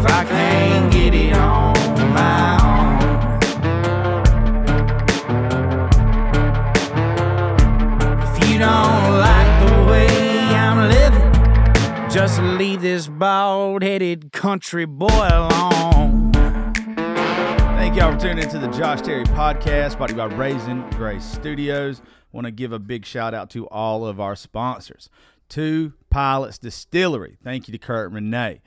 If I can't get it on my own. If you don't like the way I'm living, just leave this bald headed country boy alone. Thank y'all for tuning into the Josh Terry podcast brought to you by Raisin Grace Studios. Want to give a big shout out to all of our sponsors. Two Pilots Distillery. Thank you to Kurt Renee.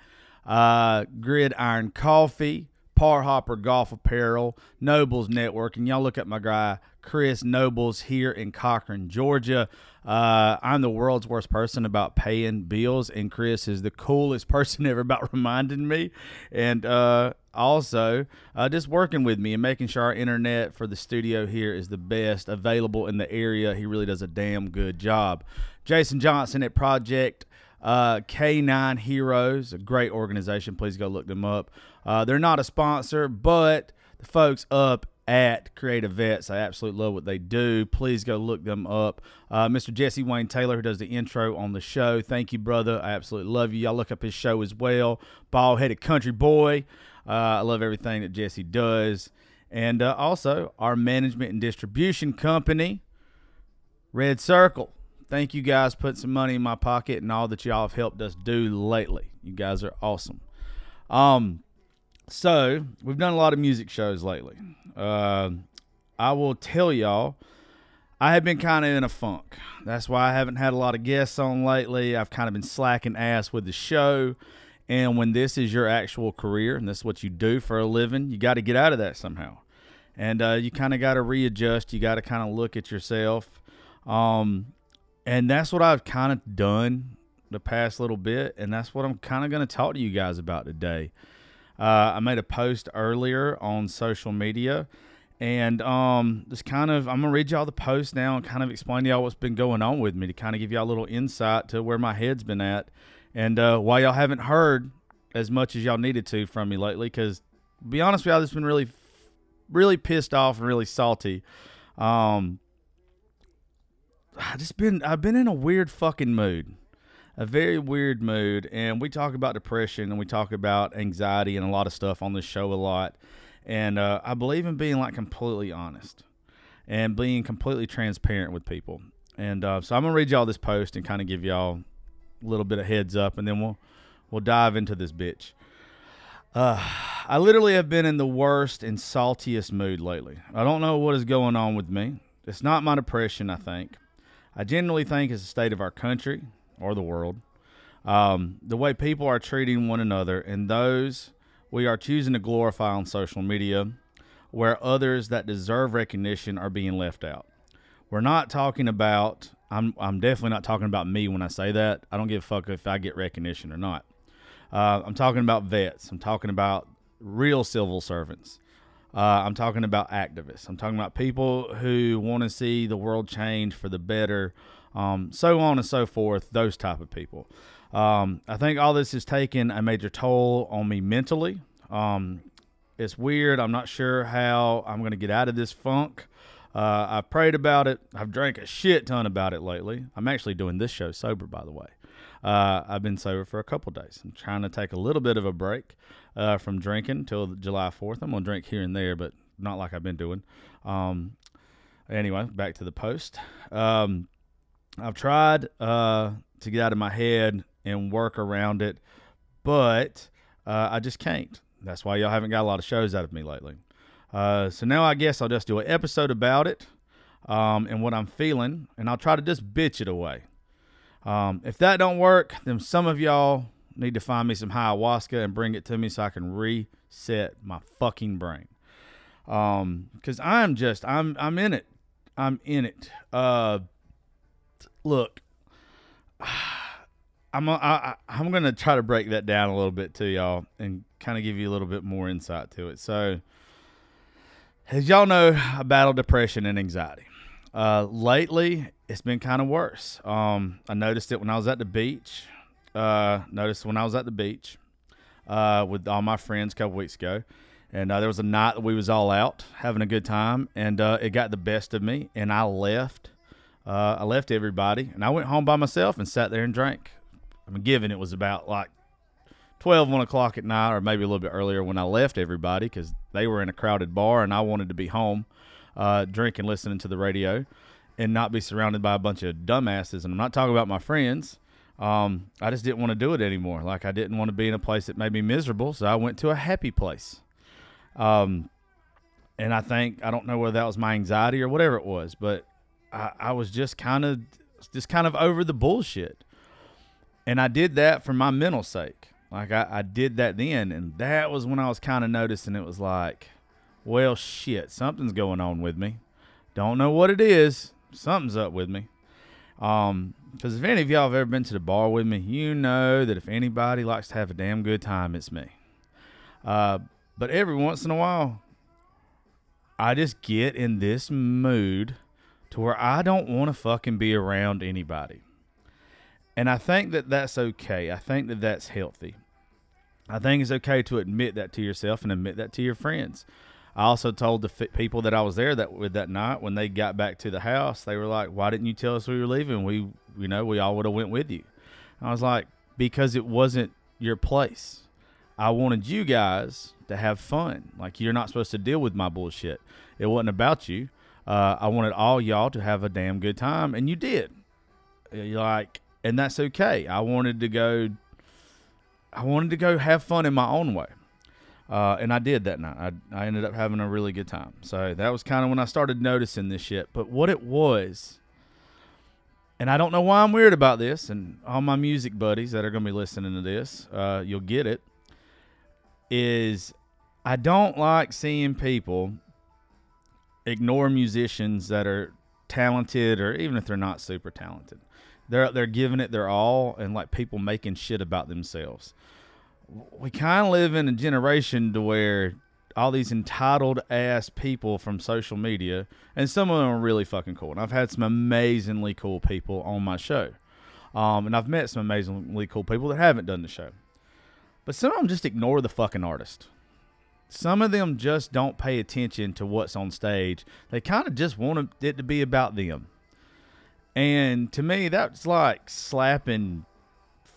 Uh, Gridiron Coffee, Par Hopper Golf Apparel, Nobles Network, and y'all look at my guy Chris Nobles here in Cochran, Georgia. Uh, I'm the world's worst person about paying bills, and Chris is the coolest person ever about reminding me. And uh, also, uh, just working with me and making sure our internet for the studio here is the best available in the area. He really does a damn good job. Jason Johnson at Project uh, K9 Heroes, a great organization. Please go look them up. Uh, they're not a sponsor, but the folks up at Creative Vets, I absolutely love what they do. Please go look them up. Uh, Mr. Jesse Wayne Taylor, who does the intro on the show. Thank you, brother. I absolutely love you. Y'all look up his show as well. Bald headed country boy. Uh, I love everything that Jesse does. And uh, also, our management and distribution company, Red Circle. Thank you guys. Put some money in my pocket and all that y'all have helped us do lately. You guys are awesome. Um, so we've done a lot of music shows lately. Uh, I will tell y'all, I have been kind of in a funk. That's why I haven't had a lot of guests on lately. I've kind of been slacking ass with the show. And when this is your actual career and this is what you do for a living, you got to get out of that somehow. And uh, you kind of got to readjust. You got to kind of look at yourself. Um, and that's what I've kind of done the past little bit. And that's what I'm kind of going to talk to you guys about today. Uh, I made a post earlier on social media, and um, just kind of I'm gonna read y'all the post now and kind of explain to y'all what's been going on with me to kind of give y'all a little insight to where my head's been at, and uh, why y'all haven't heard as much as y'all needed to from me lately. Because be honest with y'all, just been really, really pissed off and really salty. Um, I just been I've been in a weird fucking mood a very weird mood. And we talk about depression and we talk about anxiety and a lot of stuff on this show a lot. And uh, I believe in being like completely honest and being completely transparent with people. And uh, so I'm gonna read y'all this post and kind of give y'all a little bit of heads up, and then we'll we'll dive into this bitch. Uh, I literally have been in the worst and saltiest mood lately. I don't know what is going on with me. It's not my depression, I think. I generally think it's the state of our country, or the world. Um, the way people are treating one another and those we are choosing to glorify on social media, where others that deserve recognition are being left out. We're not talking about, I'm, I'm definitely not talking about me when I say that. I don't give a fuck if I get recognition or not. Uh, I'm talking about vets. I'm talking about real civil servants. Uh, I'm talking about activists. I'm talking about people who want to see the world change for the better um, so on and so forth. Those type of people. Um, I think all this has taken a major toll on me mentally. Um, it's weird. I'm not sure how I'm going to get out of this funk. Uh, I've prayed about it. I've drank a shit ton about it lately. I'm actually doing this show sober, by the way. Uh, I've been sober for a couple days. I'm trying to take a little bit of a break uh, from drinking until July 4th. I'm going to drink here and there, but not like I've been doing. Um, anyway, back to the post. Um, I've tried uh, to get out of my head and work around it, but uh, I just can't. That's why y'all haven't got a lot of shows out of me lately. Uh, so now I guess I'll just do an episode about it um, and what I'm feeling, and I'll try to just bitch it away. Um, if that don't work, then some of y'all need to find me some ayahuasca and bring it to me so I can reset my fucking brain. Um, because I'm just I'm I'm in it. I'm in it. Uh, look, I'm I, I, I'm gonna try to break that down a little bit to y'all and kind of give you a little bit more insight to it. So, as y'all know, I battle depression and anxiety. Uh, lately, it's been kind of worse. Um, I noticed it when I was at the beach. Uh, noticed when I was at the beach uh, with all my friends a couple weeks ago, and uh, there was a night that we was all out having a good time, and uh, it got the best of me, and I left. Uh, I left everybody, and I went home by myself and sat there and drank. I'm given it was about like 12, 1 o'clock at night, or maybe a little bit earlier when I left everybody because they were in a crowded bar and I wanted to be home, uh, drinking, listening to the radio, and not be surrounded by a bunch of dumbasses. And I'm not talking about my friends. Um, I just didn't want to do it anymore. Like I didn't want to be in a place that made me miserable, so I went to a happy place. Um, and I think I don't know whether that was my anxiety or whatever it was, but I, I was just kind of just kind of over the bullshit. And I did that for my mental sake. Like I, I did that then, and that was when I was kind of noticing it was like, well, shit, something's going on with me. Don't know what it is. Something's up with me. Um, because if any of y'all have ever been to the bar with me, you know that if anybody likes to have a damn good time, it's me. Uh, but every once in a while, I just get in this mood to where I don't want to fucking be around anybody. And I think that that's okay. I think that that's healthy. I think it's okay to admit that to yourself and admit that to your friends. I also told the f- people that I was there that with that night when they got back to the house, they were like, "Why didn't you tell us we were leaving? We, you know, we all would have went with you." I was like, "Because it wasn't your place. I wanted you guys to have fun. Like you're not supposed to deal with my bullshit. It wasn't about you. Uh, I wanted all y'all to have a damn good time, and you did. You're like, and that's okay. I wanted to go. I wanted to go have fun in my own way. Uh, and I did that night. I, I ended up having a really good time. So that was kind of when I started noticing this shit. But what it was, and I don't know why I'm weird about this, and all my music buddies that are going to be listening to this, uh, you'll get it, is I don't like seeing people ignore musicians that are talented or even if they're not super talented. They're they're giving it their all and like people making shit about themselves we kind of live in a generation to where all these entitled ass people from social media, and some of them are really fucking cool. And I've had some amazingly cool people on my show. Um, and I've met some amazingly cool people that haven't done the show. But some of them just ignore the fucking artist. Some of them just don't pay attention to what's on stage. They kind of just want it to be about them. And to me, that's like slapping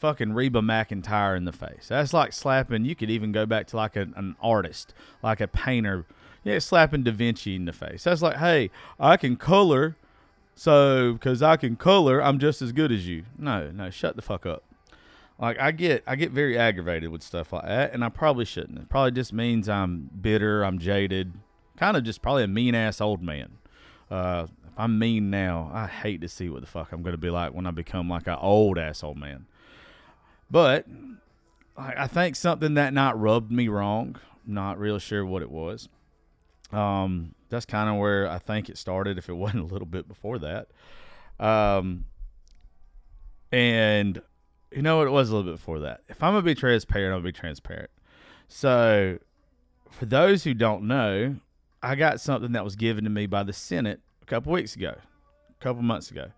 fucking Reba McEntire in the face. That's like slapping. You could even go back to like an artist, like a painter. Yeah, slapping Da Vinci in the face. That's like, hey, I can color, so because I can color, I'm just as good as you. No, no, shut the fuck up. Like I get, I get very aggravated with stuff like that, and I probably shouldn't. It probably just means I'm bitter, I'm jaded, kind of just probably a mean ass old man. Uh, if I'm mean now, I hate to see what the fuck I'm gonna be like when I become like an old ass old man. But I think something that night rubbed me wrong. Not real sure what it was. Um, that's kind of where I think it started. If it wasn't a little bit before that, um, and you know what, it was a little bit before that. If I'm gonna be transparent, I'll be transparent. So, for those who don't know, I got something that was given to me by the Senate a couple weeks ago, a couple months ago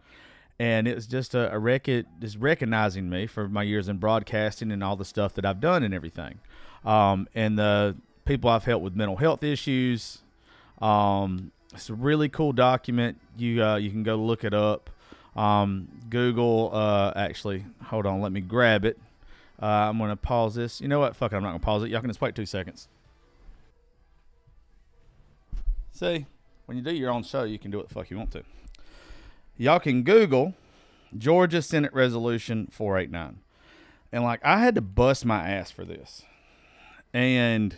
and it was just a, a record just recognizing me for my years in broadcasting and all the stuff that I've done and everything. Um, and the people I've helped with mental health issues. Um, it's a really cool document. You uh, you can go look it up. Um, Google uh, actually, hold on, let me grab it. Uh, I'm gonna pause this. You know what? Fuck it, I'm not gonna pause it. Y'all can just wait two seconds. See, when you do your own show, you can do what the fuck you want to y'all can Google Georgia Senate Resolution 489. And like I had to bust my ass for this. And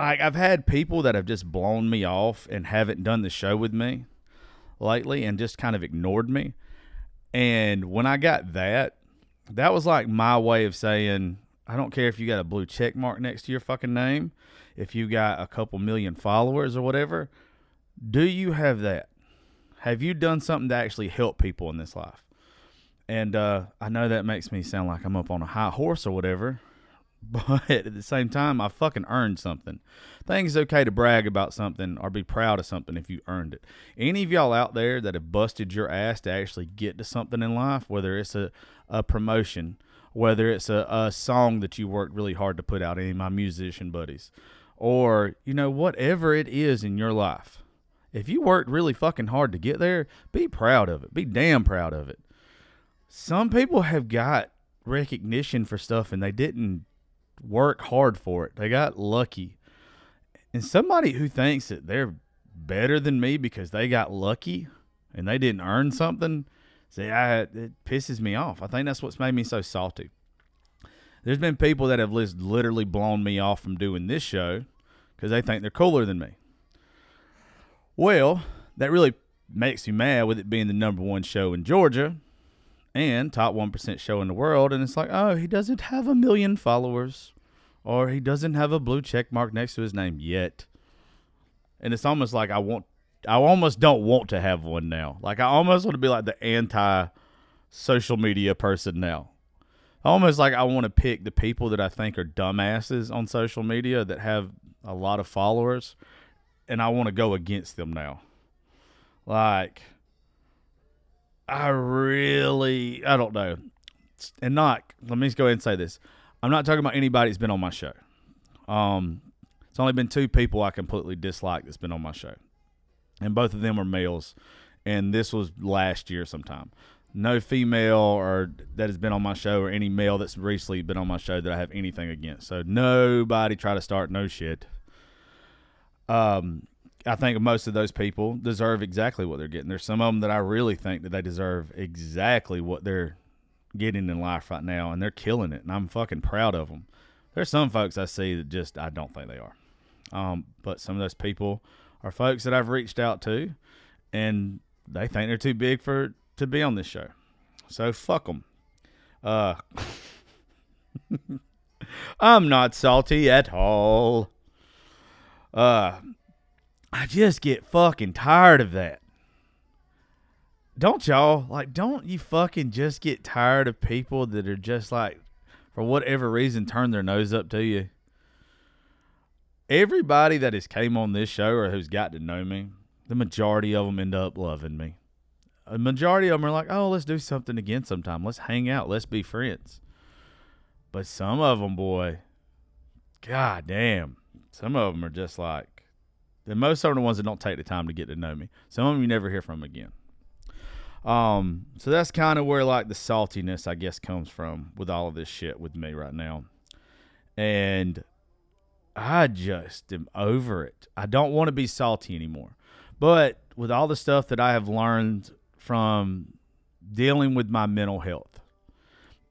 like I've had people that have just blown me off and haven't done the show with me lately and just kind of ignored me. And when I got that, that was like my way of saying, I don't care if you got a blue check mark next to your fucking name, if you got a couple million followers or whatever, do you have that? Have you done something to actually help people in this life? And uh, I know that makes me sound like I'm up on a high horse or whatever, but at the same time, I fucking earned something. I think it's okay to brag about something or be proud of something if you earned it. Any of y'all out there that have busted your ass to actually get to something in life, whether it's a, a promotion, whether it's a, a song that you worked really hard to put out, any of my musician buddies, or, you know, whatever it is in your life. If you worked really fucking hard to get there, be proud of it. Be damn proud of it. Some people have got recognition for stuff and they didn't work hard for it. They got lucky. And somebody who thinks that they're better than me because they got lucky and they didn't earn something, see, I, it pisses me off. I think that's what's made me so salty. There's been people that have literally blown me off from doing this show because they think they're cooler than me. Well, that really makes me mad with it being the number one show in Georgia and top 1% show in the world. And it's like, oh, he doesn't have a million followers or he doesn't have a blue check mark next to his name yet. And it's almost like I want, I almost don't want to have one now. Like I almost want to be like the anti social media person now. Almost like I want to pick the people that I think are dumbasses on social media that have a lot of followers and I want to go against them now. Like, I really, I don't know. And not, let me just go ahead and say this. I'm not talking about anybody that's been on my show. Um, it's only been two people I completely dislike that's been on my show. And both of them are males. And this was last year sometime. No female or that has been on my show or any male that's recently been on my show that I have anything against. So nobody try to start no shit. Um, I think most of those people deserve exactly what they're getting. There's some of them that I really think that they deserve exactly what they're getting in life right now, and they're killing it, and I'm fucking proud of them. There's some folks I see that just I don't think they are, um, but some of those people are folks that I've reached out to, and they think they're too big for to be on this show. So fuck them. Uh, I'm not salty at all. Uh, I just get fucking tired of that. Don't y'all? Like, don't you fucking just get tired of people that are just like, for whatever reason, turn their nose up to you? Everybody that has came on this show or who's got to know me, the majority of them end up loving me. A majority of them are like, oh, let's do something again sometime. Let's hang out. Let's be friends. But some of them, boy, god damn, some of them are just like, the most are the ones that don't take the time to get to know me. Some of them you never hear from again. Um, so that's kind of where like the saltiness, I guess, comes from with all of this shit with me right now. And I just am over it. I don't want to be salty anymore. But with all the stuff that I have learned from dealing with my mental health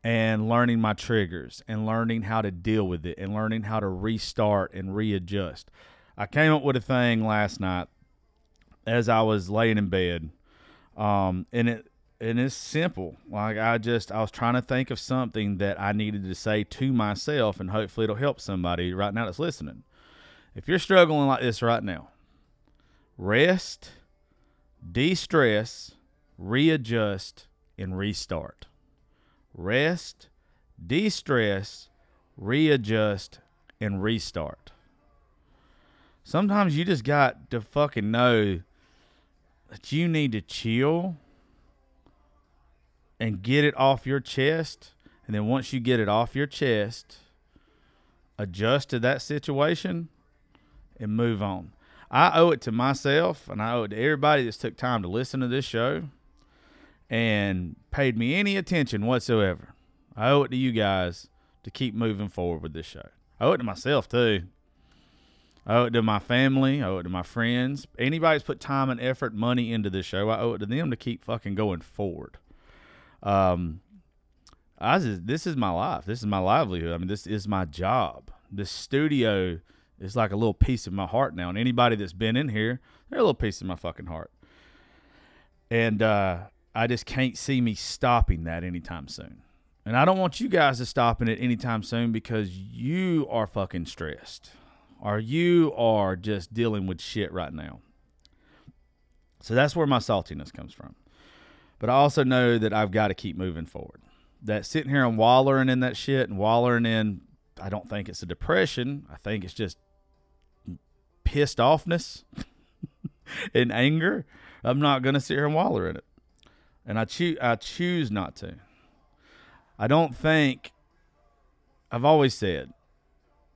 and learning my triggers and learning how to deal with it and learning how to restart and readjust. I came up with a thing last night as I was laying in bed, um, and it and it's simple. Like I just I was trying to think of something that I needed to say to myself, and hopefully it'll help somebody right now that's listening. If you're struggling like this right now, rest, de-stress, readjust, and restart. Rest, de-stress, readjust, and restart sometimes you just got to fucking know that you need to chill and get it off your chest. And then once you get it off your chest, adjust to that situation and move on. I owe it to myself and I owe it to everybody that's took time to listen to this show and paid me any attention whatsoever. I owe it to you guys to keep moving forward with this show. I owe it to myself too. I owe it to my family. I owe it to my friends. Anybody's put time and effort, money into this show. I owe it to them to keep fucking going forward. Um, I just, this is my life. This is my livelihood. I mean, this is my job. This studio is like a little piece of my heart now. And anybody that's been in here, they're a little piece of my fucking heart. And uh, I just can't see me stopping that anytime soon. And I don't want you guys to stop it anytime soon because you are fucking stressed or you are just dealing with shit right now. So that's where my saltiness comes from. but I also know that I've got to keep moving forward. That sitting here and wallowing in that shit and wallowing in, I don't think it's a depression. I think it's just pissed offness and anger. I'm not going to sit here and wallow in it. And I choose I choose not to. I don't think I've always said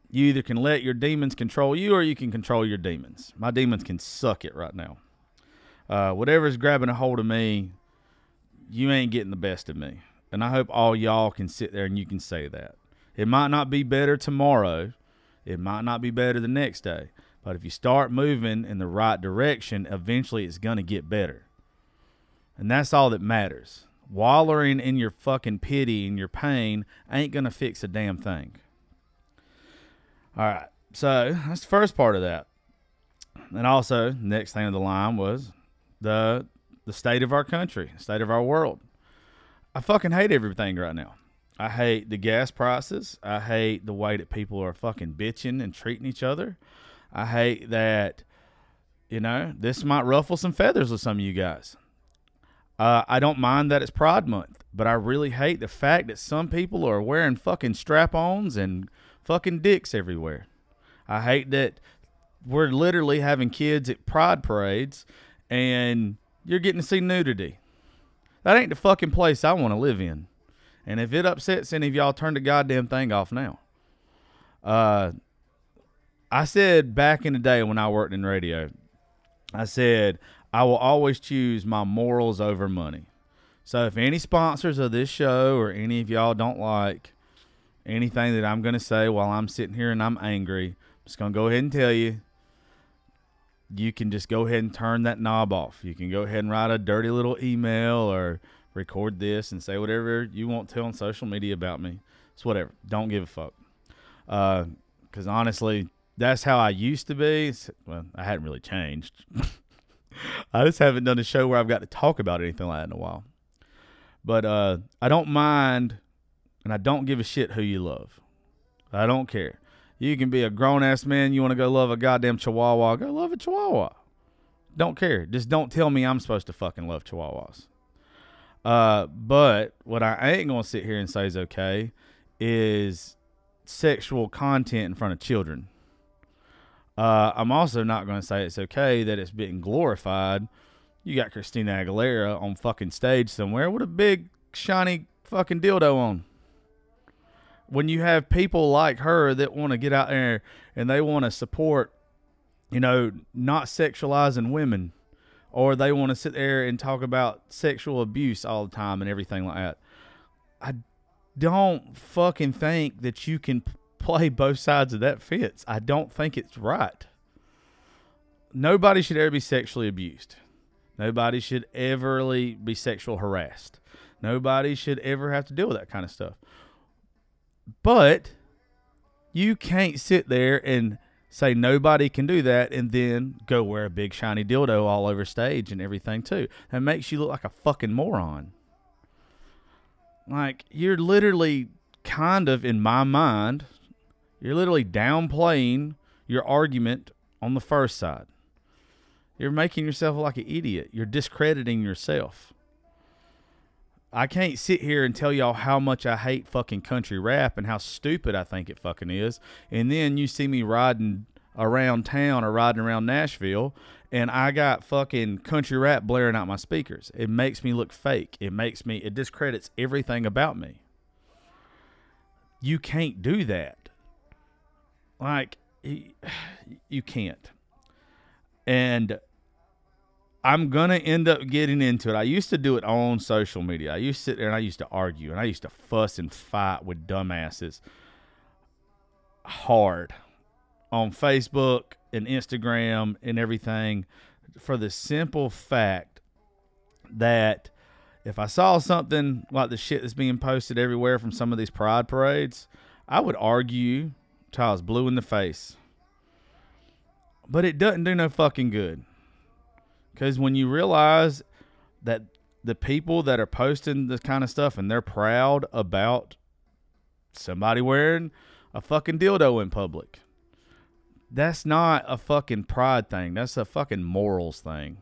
you either can let your demons control you or you can control your demons. My demons can suck it right now. Uh, whatever's grabbing a hold of me, you ain't getting the best of me. And I hope all y'all can sit there and you can say that. It might not be better tomorrow. It might not be better the next day. But if you start moving in the right direction, eventually it's going to get better. And that's all that matters. Wallowing in your fucking pity and your pain ain't going to fix a damn thing. All right. So that's the first part of that. And also, next thing on the line was the the state of our country, state of our world. I fucking hate everything right now. I hate the gas prices. I hate the way that people are fucking bitching and treating each other. I hate that, you know, this might ruffle some feathers with some of you guys. Uh, I don't mind that it's Pride Month, but I really hate the fact that some people are wearing fucking strap ons and fucking dicks everywhere. I hate that we're literally having kids at pride parades and you're getting to see nudity. That ain't the fucking place I want to live in. And if it upsets any of y'all, turn the goddamn thing off now. Uh, I said back in the day when I worked in radio, I said I will always choose my morals over money. So if any sponsors of this show or any of y'all don't like anything that I'm going to say while I'm sitting here and I'm angry, I'm just going to go ahead and tell you you can just go ahead and turn that knob off. You can go ahead and write a dirty little email or record this and say whatever you want to on social media about me. It's whatever. Don't give a fuck. Because uh, honestly, that's how I used to be. Well, I hadn't really changed. I just haven't done a show where I've got to talk about anything like that in a while. But uh, I don't mind and I don't give a shit who you love. I don't care. You can be a grown ass man. You want to go love a goddamn chihuahua. Go love a chihuahua. Don't care. Just don't tell me I'm supposed to fucking love chihuahuas. Uh, but what I ain't gonna sit here and say is okay is sexual content in front of children. Uh, I'm also not gonna say it's okay that it's being glorified. You got Christina Aguilera on fucking stage somewhere with a big shiny fucking dildo on when you have people like her that want to get out there and they want to support, you know, not sexualizing women, or they want to sit there and talk about sexual abuse all the time and everything like that. I don't fucking think that you can play both sides of that fence. I don't think it's right. Nobody should ever be sexually abused. Nobody should ever be sexual harassed. Nobody should ever have to deal with that kind of stuff. But you can't sit there and say nobody can do that and then go wear a big shiny dildo all over stage and everything too. That makes you look like a fucking moron. Like you're literally kind of in my mind, you're literally downplaying your argument on the first side. You're making yourself like an idiot. You're discrediting yourself. I can't sit here and tell y'all how much I hate fucking country rap and how stupid I think it fucking is. And then you see me riding around town or riding around Nashville and I got fucking country rap blaring out my speakers. It makes me look fake. It makes me, it discredits everything about me. You can't do that. Like, you can't. And I'm gonna end up getting into it. I used to do it on social media. I used to sit there and I used to argue and I used to fuss and fight with dumbasses hard on Facebook and Instagram and everything for the simple fact that if I saw something like the shit that's being posted everywhere from some of these pride parades, I would argue till blue in the face. But it doesn't do no fucking good. Because when you realize that the people that are posting this kind of stuff and they're proud about somebody wearing a fucking dildo in public, that's not a fucking pride thing. That's a fucking morals thing.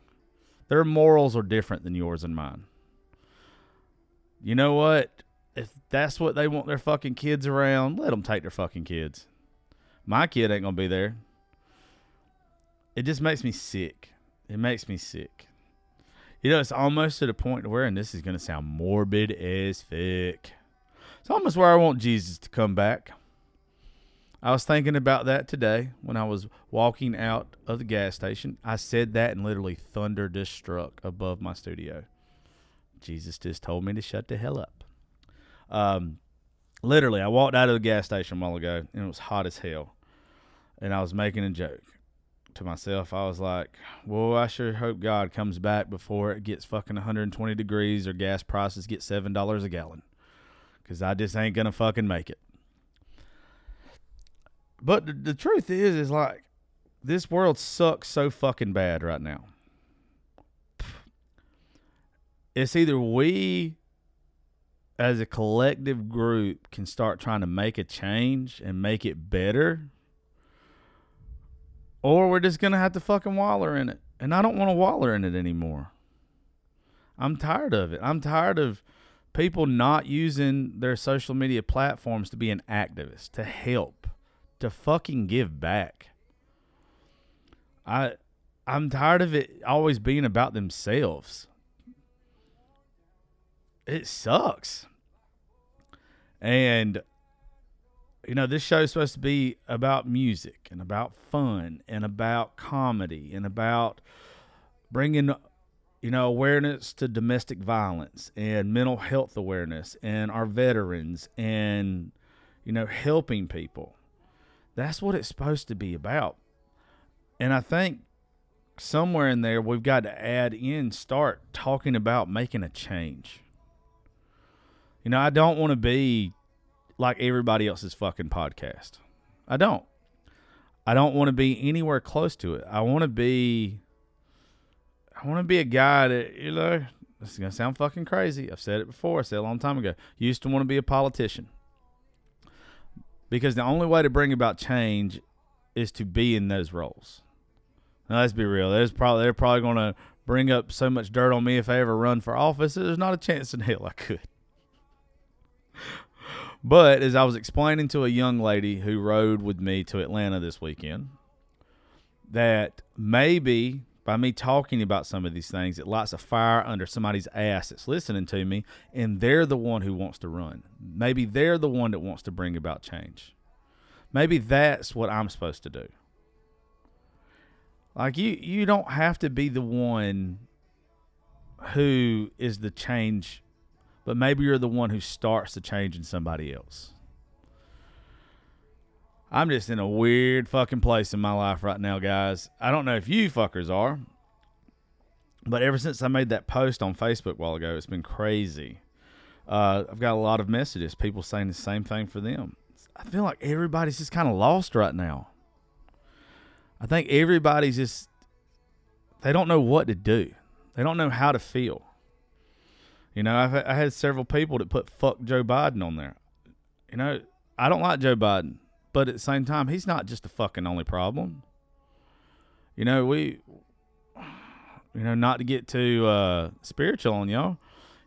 Their morals are different than yours and mine. you know what? If that's what they want their fucking kids around, let them take their fucking kids. My kid ain't gonna be there. It just makes me sick. It makes me sick. You know, it's almost to the point where, and this is gonna sound morbid as fuck. It's almost where I want Jesus to come back. I was thinking about that today when I was walking out of the gas station. I said that and literally thunder just struck above my studio. Jesus just told me to shut the hell up. Um, literally, I walked out of the gas station a while ago and it was hot as hell. And I was making a joke to myself. I was like, well, I sure hope God comes back before it gets fucking 120 degrees or gas prices get $7 a gallon. Because I just ain't going to fucking make it. But the, the truth is, is like this world sucks so fucking bad right now. It's either we as a collective group can start trying to make a change and make it better or we're just gonna have to fucking waller in it and i don't want to waller in it anymore i'm tired of it i'm tired of people not using their social media platforms to be an activist to help to fucking give back. I I'm tired of it always being about themselves. It sucks. And you know, this show is supposed to be about music and about fun and about comedy and about bringing you know awareness to domestic violence and mental health awareness and our veterans and you know helping people that's what it's supposed to be about. And I think somewhere in there, we've got to add in, start talking about making a change. You know, I don't want to be like everybody else's fucking podcast. I don't. I don't want to be anywhere close to it. I want to be I want to be a guy that, you know, this is going to sound fucking crazy. I've said it before. I said it a long time ago. You Used to want to be a politician because the only way to bring about change is to be in those roles. Now, let's be real. There's probably they're probably going to bring up so much dirt on me if I ever run for office. There's not a chance in hell I could. But as I was explaining to a young lady who rode with me to Atlanta this weekend, that maybe by me talking about some of these things, it lights a fire under somebody's ass that's listening to me, and they're the one who wants to run. Maybe they're the one that wants to bring about change. Maybe that's what I'm supposed to do. Like you, you don't have to be the one who is the change, but maybe you're the one who starts the change in somebody else. I'm just in a weird fucking place in my life right now, guys. I don't know if you fuckers are, but ever since I made that post on Facebook a while ago, it's been crazy. Uh, I've got a lot of messages, people saying the same thing for them. I feel like everybody's just kind of lost right now. I think everybody's just, they don't know what to do, they don't know how to feel. You know, I've I had several people that put fuck Joe Biden on there. You know, I don't like Joe Biden. But at the same time, he's not just the fucking only problem. You know, we, you know, not to get too uh, spiritual on y'all.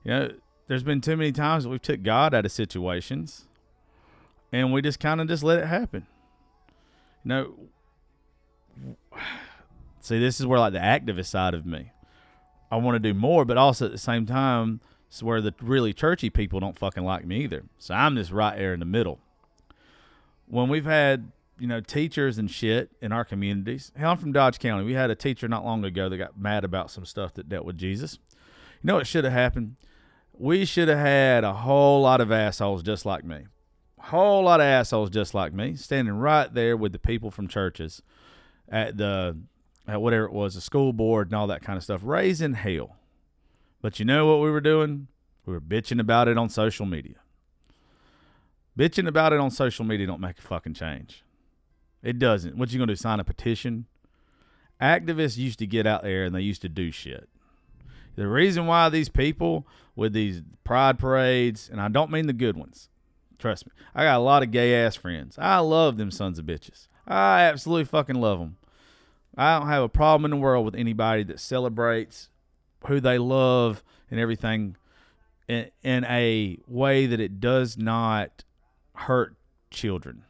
You know, there's been too many times that we've took God out of situations, and we just kind of just let it happen. You know, see, this is where like the activist side of me, I want to do more, but also at the same time, it's where the really churchy people don't fucking like me either. So I'm just right there in the middle when we've had you know teachers and shit in our communities. Hell, I'm from Dodge County. We had a teacher not long ago that got mad about some stuff that dealt with Jesus. You know what should have happened? We should have had a whole lot of assholes just like me. A whole lot of assholes just like me standing right there with the people from churches at the at whatever it was, the school board and all that kind of stuff, raising hell. But you know what we were doing? We were bitching about it on social media. Bitching about it on social media don't make a fucking change. It doesn't. What you gonna do? Sign a petition? Activists used to get out there and they used to do shit. The reason why these people with these pride parades, and I don't mean the good ones, trust me, I got a lot of gay ass friends. I love them sons of bitches. I absolutely fucking love them. I don't have a problem in the world with anybody that celebrates who they love and everything in, in a way that it does not hurt children.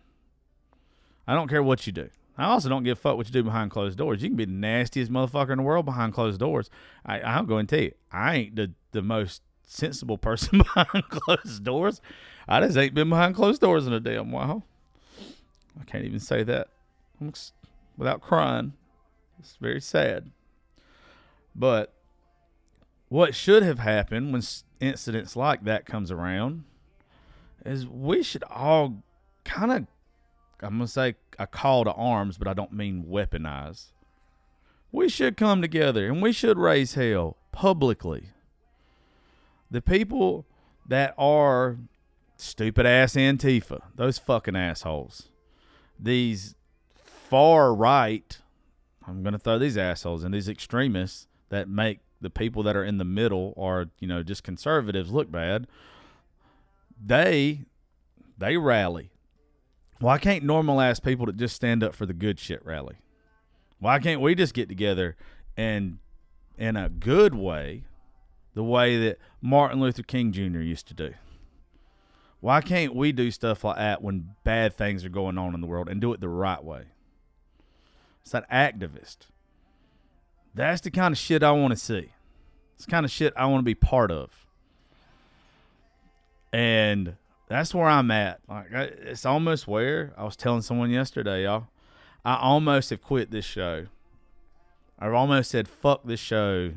I don't care what you do. I also don't give a fuck what you do behind closed doors. You can be the nastiest motherfucker in the world behind closed doors. I, I'll go and tell you, I ain't the, the most sensible person behind closed doors. I just ain't been behind closed doors in a damn while. I can't even say that without crying. It's very sad. But what should have happened when incidents like that comes around is we should all kind of I'm to say a call to arms, but I don't mean weaponize. We should come together and we should raise hell publicly. The people that are stupid ass Antifa, those fucking assholes, these far right, I'm to throw these assholes and these extremists that make the people that are in the middle are you know, just conservatives look bad. They they rally why can't normal ass people that just stand up for the good shit rally? Why can't we just get together and in a good way, the way that Martin Luther King Jr. used to do? Why can't we do stuff like that when bad things are going on in the world and do it the right way? It's that activist. That's the kind of shit I want to see. It's kind of shit I want to be part of. And that's where I'm at. Like it's almost where I was telling someone yesterday, y'all. I almost have quit this show. I've almost said fuck this show.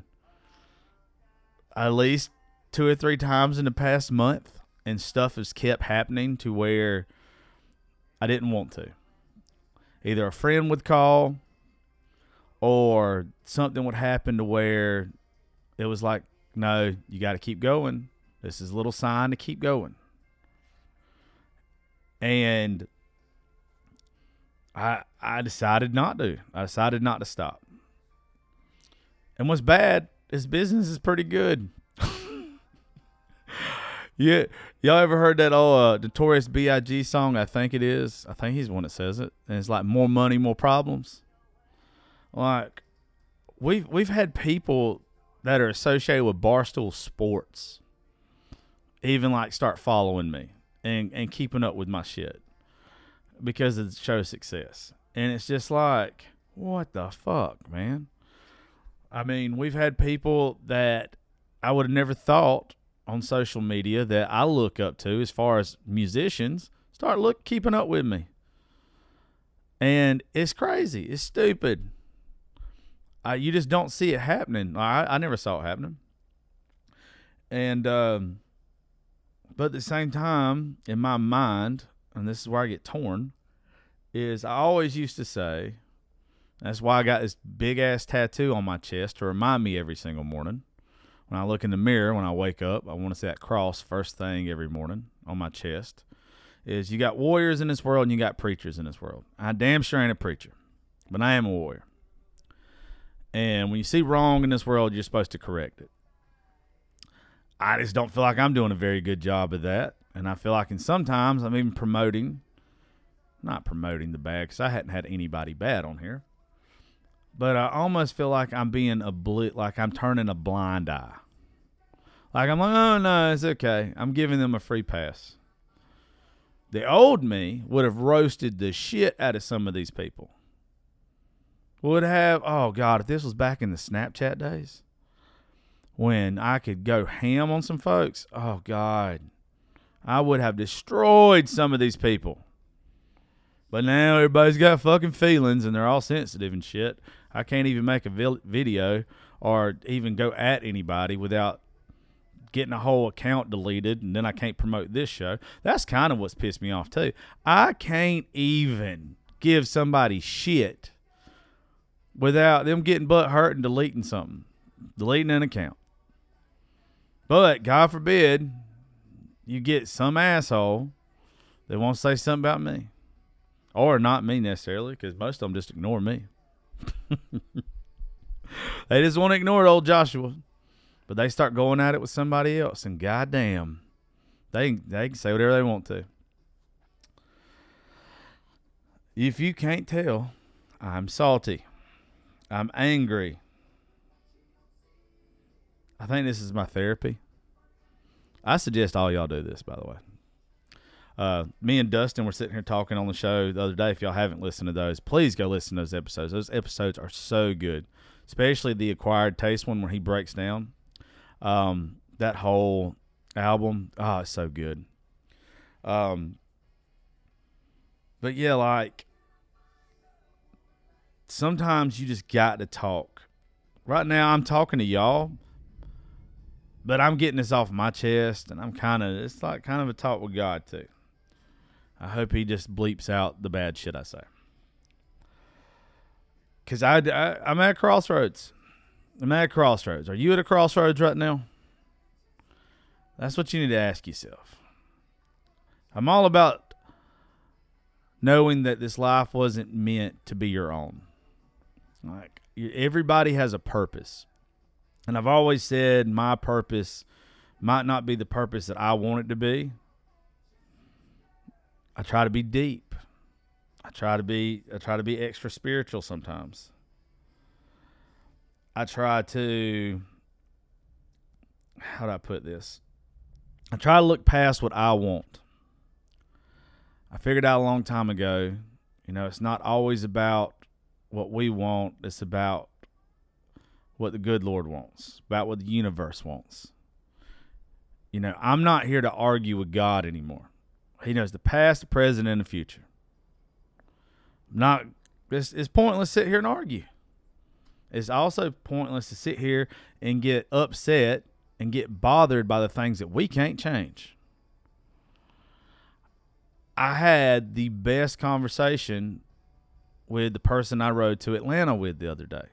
At least two or three times in the past month, and stuff has kept happening to where I didn't want to. Either a friend would call, or something would happen to where it was like, no, you got to keep going. This is a little sign to keep going and I I decided not to. I decided not to stop. And what's bad is business is pretty good. yeah, y'all ever heard that old uh, Notorious B.I.G. song? I think it is. I think he's the one that says it. And it's like more money, more problems. Like we've we've had people that are associated with Barstool Sports even like start following me and and keeping up with my shit because of the show's success. And it's just like, what the fuck, man? I mean, we've had people that I would have never thought on social media that I look up to as far as musicians start look keeping up with me. And it's crazy. It's stupid. Uh, you just don't see it happening. I, I never saw it happening. And um, but at the same time, in my mind, and this is where I get torn, is I always used to say, that's why I got this big ass tattoo on my chest to remind me every single morning. When I look in the mirror, when I wake up, I want to see that cross first thing every morning on my chest. Is you got warriors in this world and you got preachers in this world. I damn sure ain't a preacher, but I am a warrior. And when you see wrong in this world, you're supposed to correct it. I just don't feel like I'm doing a very good job of that. And I feel like in sometimes I'm even promoting, not promoting the bad because I hadn't had anybody bad on here. But I almost feel like I'm being a blit, like I'm turning a blind eye. Like I'm like, oh no, it's okay. I'm giving them a free pass. The old me would have roasted the shit out of some of these people. Would have, oh God, if this was back in the Snapchat days, when I could go ham on some folks, oh God, I would have destroyed some of these people. But now everybody's got fucking feelings and they're all sensitive and shit. I can't even make a video or even go at anybody without getting a whole account deleted and then I can't promote this show. That's kind of what's pissed me off too. I can't even give somebody shit without them getting butt hurt and deleting something, deleting an account. But God forbid you get some asshole that wants to say something about me. Or not me necessarily, because most of them just ignore me. they just want to ignore old Joshua. But they start going at it with somebody else, and goddamn, they they can say whatever they want to. If you can't tell, I'm salty. I'm angry. I think this is my therapy. I suggest all y'all do this, by the way. Uh, me and Dustin were sitting here talking on the show the other day. If y'all haven't listened to those, please go listen to those episodes. Those episodes are so good, especially the acquired taste one where he breaks down um, that whole album. Oh, it's so good. Um, but yeah, like sometimes you just got to talk. Right now, I'm talking to y'all, but I'm getting this off my chest, and I'm kind of it's like kind of a talk with God too. I hope he just bleeps out the bad shit I say. Cause I, I I'm at a crossroads. I'm at a crossroads. Are you at a crossroads right now? That's what you need to ask yourself. I'm all about knowing that this life wasn't meant to be your own. Like everybody has a purpose. And I've always said my purpose might not be the purpose that I want it to be. I try to be deep. I try to be I try to be extra spiritual sometimes. I try to how do I put this? I try to look past what I want. I figured out a long time ago, you know, it's not always about what we want, it's about what the good Lord wants, about what the universe wants. You know, I'm not here to argue with God anymore. He knows the past, the present, and the future. Not it's, it's pointless to sit here and argue. It's also pointless to sit here and get upset and get bothered by the things that we can't change. I had the best conversation with the person I rode to Atlanta with the other day.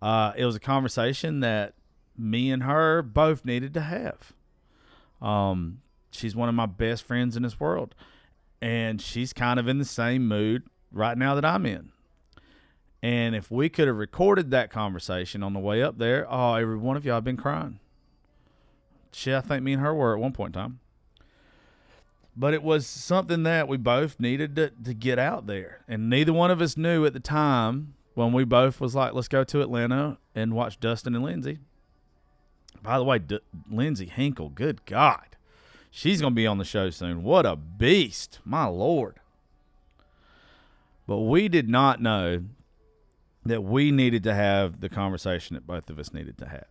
Uh, it was a conversation that me and her both needed to have. Um, she's one of my best friends in this world, and she's kind of in the same mood right now that I'm in. And if we could have recorded that conversation on the way up there, oh, every one of y'all been crying. Shit, I think me and her were at one point in time. But it was something that we both needed to, to get out there. And neither one of us knew at the time when we both was like, let's go to Atlanta and watch Dustin and Lindsay. By the way, D- Lindsay Hinkle, good God. She's going to be on the show soon. What a beast. My Lord. But we did not know that we needed to have the conversation that both of us needed to have.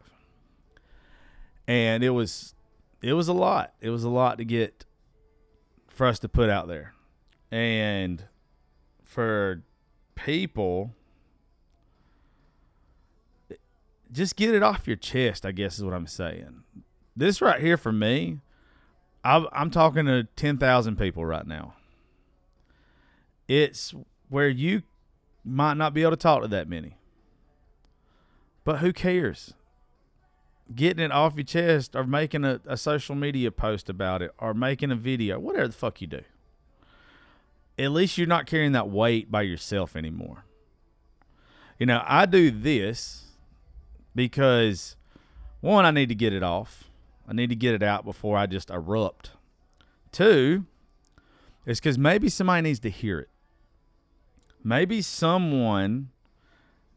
And it was it was a lot. It was a lot to get for us to put out there. And for people just get it off your chest, I guess is what I'm saying. This right here for me, I'm talking to 10,000 people right now. It's where you might not be able to talk to that many. But who cares? Getting it off your chest or making a, a social media post about it or making a video, whatever the fuck you do. At least you're not carrying that weight by yourself anymore. You know, I do this because one, I need to get it off. I need to get it out before I just erupt. Two, it's because maybe somebody needs to hear it. Maybe someone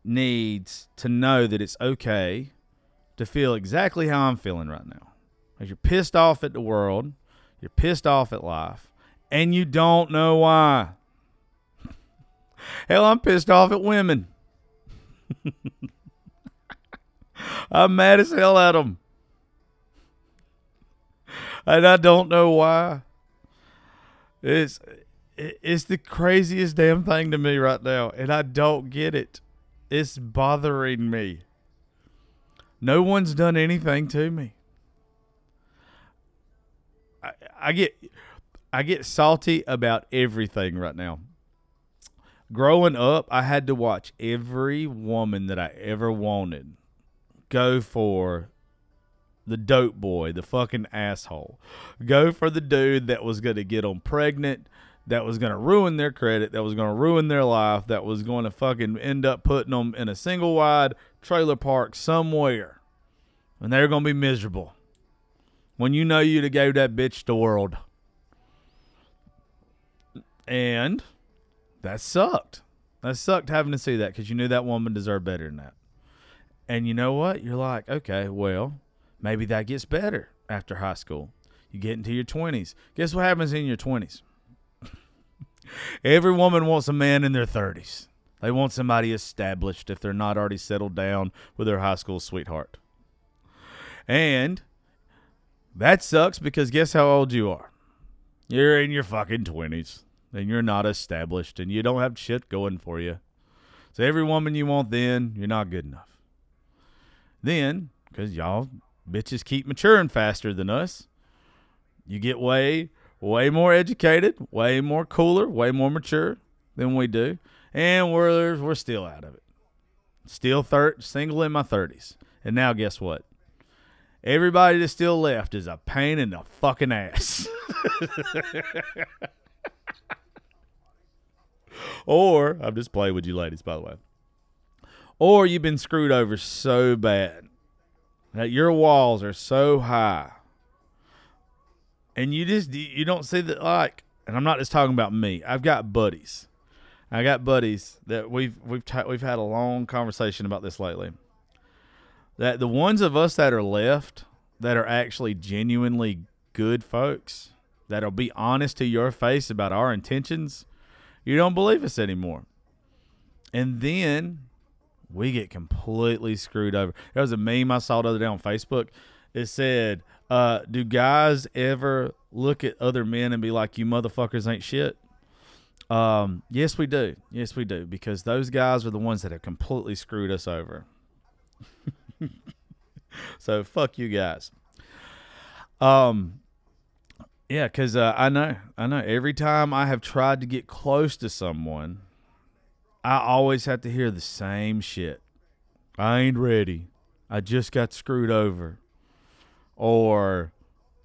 needs to know that it's okay to feel exactly how I'm feeling right now. As you're pissed off at the world, you're pissed off at life, and you don't know why. Hell, I'm pissed off at women. I'm mad as hell at them. And I don't know why. It's it's the craziest damn thing to me right now, and I don't get it. It's bothering me. No one's done anything to me. I, I get I get salty about everything right now. Growing up, I had to watch every woman that I ever wanted go for the dope boy, the fucking asshole. Go for the dude that was going to get them pregnant, that was going to ruin their credit, that was going to ruin their life, that was going to fucking end up putting them in a single wide trailer park somewhere. And they're going to be miserable. When you know you to gave that bitch the world. And that sucked. That sucked having to see that because you knew that woman deserved better than that. And you know what? You're like, okay, well, maybe that gets better. after high school. You get into your 20s. Guess what happens in your 20s? Every woman wants a man in their 30s. They want somebody established if they're not already settled down with their high school sweetheart. And that sucks because guess how old you are? You're in your fucking 20s and you're not established and you don't have shit going for you. So every woman you want then, you're not good enough. Then, because y'all bitches keep maturing faster than us, you get way, way more educated, way more cooler, way more mature than we do, and we're we're still out of it. Still thir- single in my thirties, and now guess what? Everybody that's still left is a pain in the fucking ass. or I'm just playing with you ladies, by the way. Or you've been screwed over so bad that your walls are so high and you just you don't see that like and i'm not just talking about me i've got buddies i got buddies that we've we've ta- we've had a long conversation about this lately that the ones of us that are left that are actually genuinely good folks that'll be honest to your face about our intentions you don't believe us anymore and then we get completely screwed over there was a meme i saw the other day on facebook it said uh, do guys ever look at other men and be like, "You motherfuckers ain't shit"? Um, yes, we do. Yes, we do because those guys are the ones that have completely screwed us over. so fuck you guys. Um, yeah, because uh, I know, I know. Every time I have tried to get close to someone, I always have to hear the same shit. I ain't ready. I just got screwed over or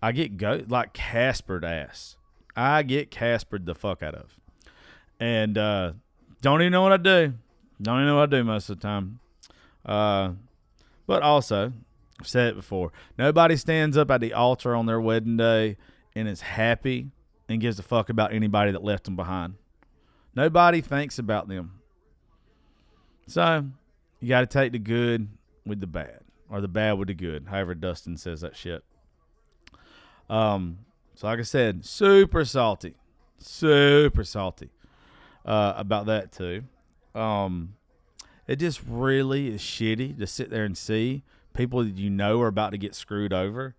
I get go like Caspered ass. I get Caspered the fuck out of, and uh, don't even know what I do. Don't even know what I do most of the time. Uh, but also, I've said it before. Nobody stands up at the altar on their wedding day and is happy and gives a fuck about anybody that left them behind. Nobody thinks about them. So you got to take the good with the bad or the bad with the good. However, Dustin says that shit. Um, so like I said, super salty, super salty uh, about that too. Um, it just really is shitty to sit there and see people that you know are about to get screwed over,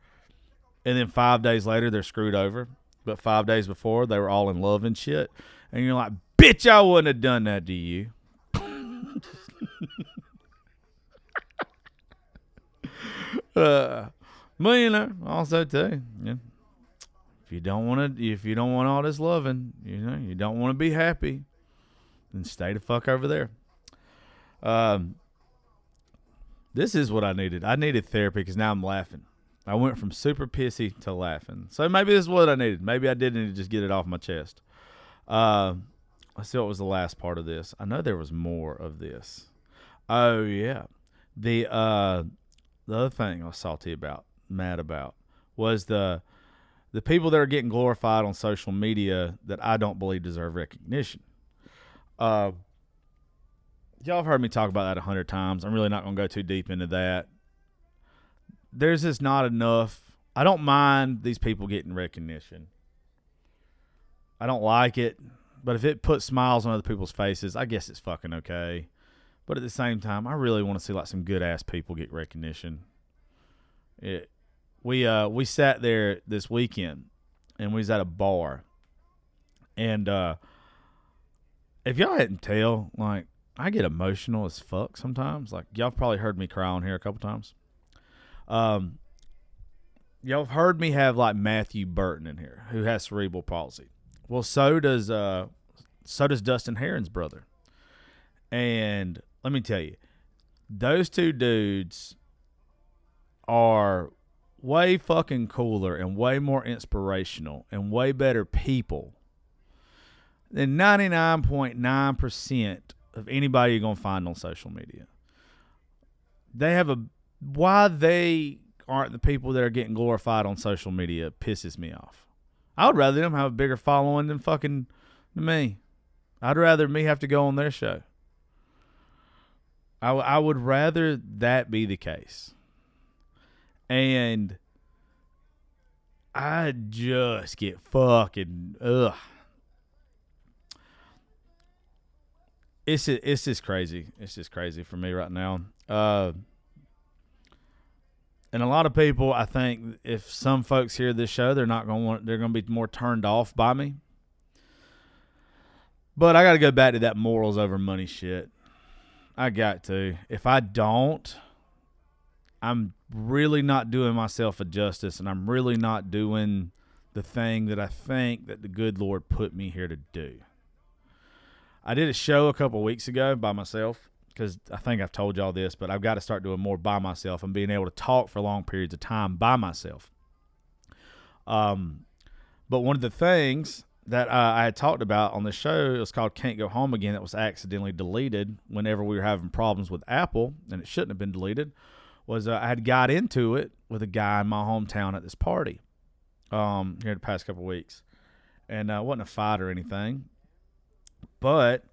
and then five days later they're screwed over. But five days before they were all in love and shit, and you're like, "Bitch, I wouldn't have done that to you." uh, millionaire also too. Yeah. If you don't want to, if you don't want all this loving, you know, you don't want to be happy, then stay the fuck over there. Um, this is what I needed. I needed therapy because now I'm laughing. I went from super pissy to laughing. So maybe this is what I needed. Maybe I did need to just get it off my chest. Uh, let's see what was the last part of this. I know there was more of this. Oh yeah, the uh, the other thing I was salty about, mad about, was the the people that are getting glorified on social media that I don't believe deserve recognition. Uh, y'all have heard me talk about that a hundred times. I'm really not going to go too deep into that. There's just not enough. I don't mind these people getting recognition. I don't like it, but if it puts smiles on other people's faces, I guess it's fucking okay. But at the same time, I really want to see like some good ass people get recognition. It, we uh we sat there this weekend, and we was at a bar, and uh, if y'all hadn't tell, like I get emotional as fuck sometimes. Like y'all probably heard me cry on here a couple times. Um, y'all have heard me have like Matthew Burton in here, who has cerebral palsy. Well, so does uh, so does Dustin Heron's brother. And let me tell you, those two dudes are way fucking cooler and way more inspirational and way better people than 99.9% of anybody you're going to find on social media. They have a why they aren't the people that are getting glorified on social media pisses me off. I would rather them have a bigger following than fucking me. I'd rather me have to go on their show. I, I would rather that be the case. And I just get fucking ugh. It's it's just crazy. It's just crazy for me right now. Uh, and a lot of people, I think, if some folks hear this show, they're not going to. They're going to be more turned off by me. But I got to go back to that morals over money shit. I got to. If I don't, I'm really not doing myself a justice, and I'm really not doing the thing that I think that the good Lord put me here to do. I did a show a couple weeks ago by myself because I think I've told y'all this, but I've got to start doing more by myself and being able to talk for long periods of time by myself. Um, but one of the things that uh, I had talked about on the show it was called "Can't Go Home Again." That was accidentally deleted whenever we were having problems with Apple, and it shouldn't have been deleted. Was uh, I had got into it with a guy in my hometown at this party um, here the past couple weeks, and uh, wasn't a fight or anything, but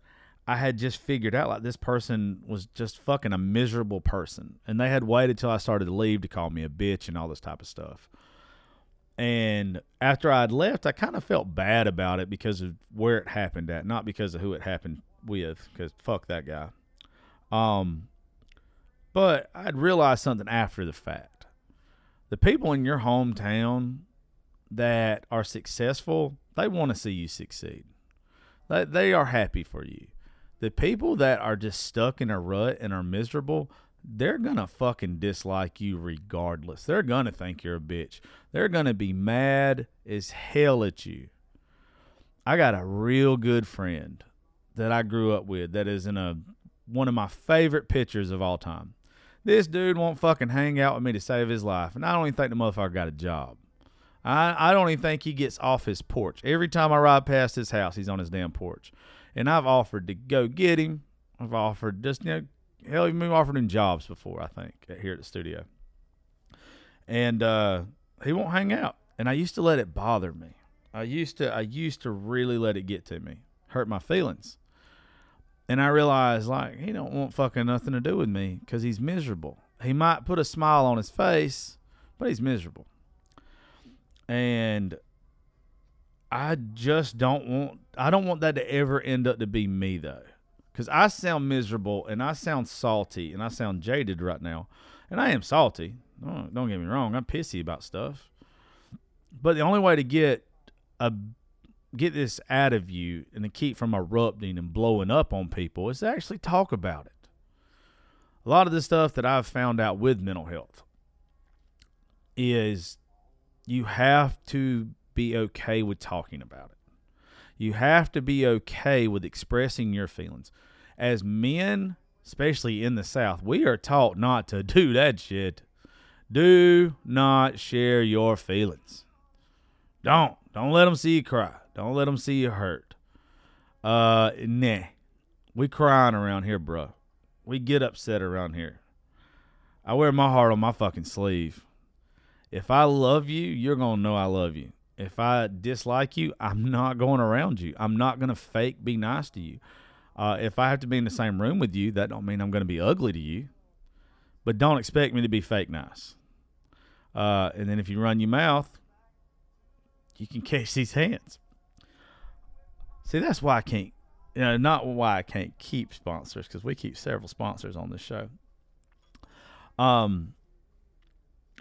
I had just figured out like this person was just fucking a miserable person, and they had waited till I started to leave to call me a bitch and all this type of stuff. And after I'd left, I kind of felt bad about it because of where it happened at, not because of who it happened with, because fuck that guy. Um, but I'd realized something after the fact. The people in your hometown that are successful, they want to see you succeed. They, are happy for you. The people that are just stuck in a rut and are miserable, they're gonna fucking dislike you regardless. They're gonna think you're a bitch. They're gonna be mad as hell at you. I got a real good friend that I grew up with that is in a one of my favorite pictures of all time. This dude won't fucking hang out with me to save his life, and I don't even think the motherfucker got a job. I I don't even think he gets off his porch. Every time I ride past his house, he's on his damn porch, and I've offered to go get him. I've offered just you know hell, even offered him jobs before, I think, here at the studio. And uh, he won't hang out. And I used to let it bother me. I used to I used to really let it get to me, hurt my feelings. And I realized like he don't want fucking nothing to do with me because he's miserable. He might put a smile on his face, but he's miserable. And I just don't want I don't want that to ever end up to be me though because I sound miserable and I sound salty and I sound jaded right now, and I am salty. Don't, don't get me wrong, I'm pissy about stuff. But the only way to get a get this out of you and to keep from erupting and blowing up on people is to actually talk about it. A lot of the stuff that I've found out with mental health is you have to be okay with talking about it. You have to be okay with expressing your feelings. As men, especially in the South, we are taught not to do that shit. Do not share your feelings. Don't. Don't let them see you cry. Don't let them see you hurt. Uh, nah. We crying around here, bro. We get upset around here. I wear my heart on my fucking sleeve. If I love you, you're going to know I love you. If I dislike you, I'm not going around you. I'm not going to fake be nice to you. Uh, if I have to be in the same room with you, that don't mean I'm going to be ugly to you. But don't expect me to be fake nice. Uh, and then if you run your mouth, you can catch these hands. See, that's why I can't. You know, not why I can't keep sponsors because we keep several sponsors on this show. Um,